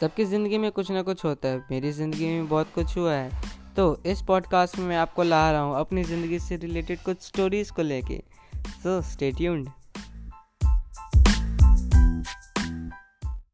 सबकी ज़िंदगी में कुछ ना कुछ होता है। मेरी ज़िंदगी में बहुत कुछ हुआ है। तो इस पॉडकास्ट में मैं आपको ला रहा हूँ अपनी ज़िंदगी से रिलेटेड कुछ स्टोरीज़ को लेके। सो स्टेट्यून्ड